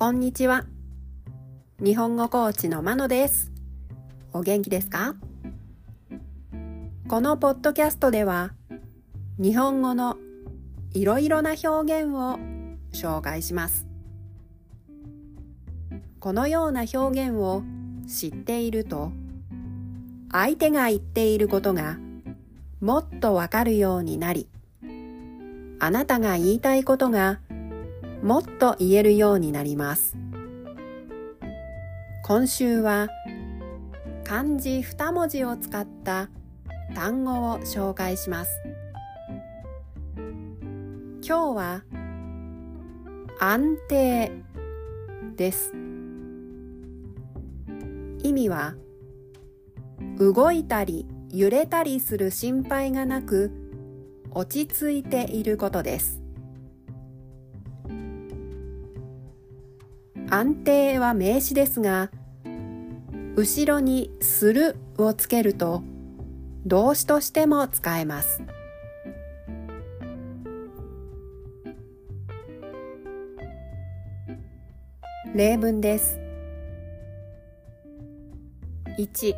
こんにちは。日本語コーチのまのです。お元気ですか？このポッドキャストでは、日本語のいろいろな表現を紹介します。このような表現を知っていると、相手が言っていることがもっとわかるようになり、あなたが言いたいことがもっと言えるようになります。今週は漢字二文字を使った単語を紹介します。今日は安定です。意味は動いたり揺れたりする心配がなく落ち着いていることです。安定は名詞ですが、後ろにするをつけると動詞としても使えます。例文です。1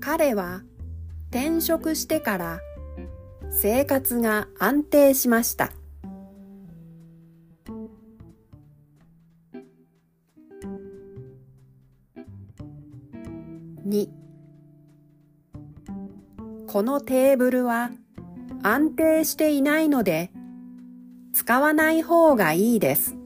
彼は転職してから生活が安定しました。2このテーブルは安定していないので使わない方がいいです。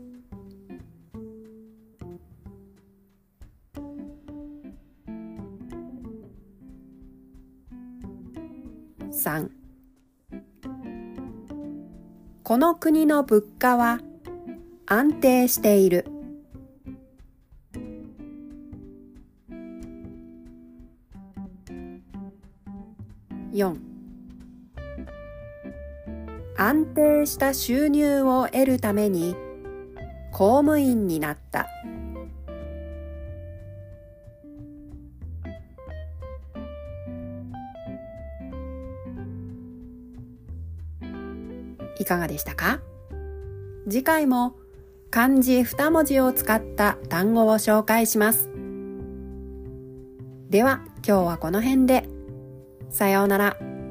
3この国の物価は安定している。4安定した収入を得るために公務員になったいかがでしたか？次回も漢字二文字を使った単語を紹介します。では今日はこの辺で。さようなら。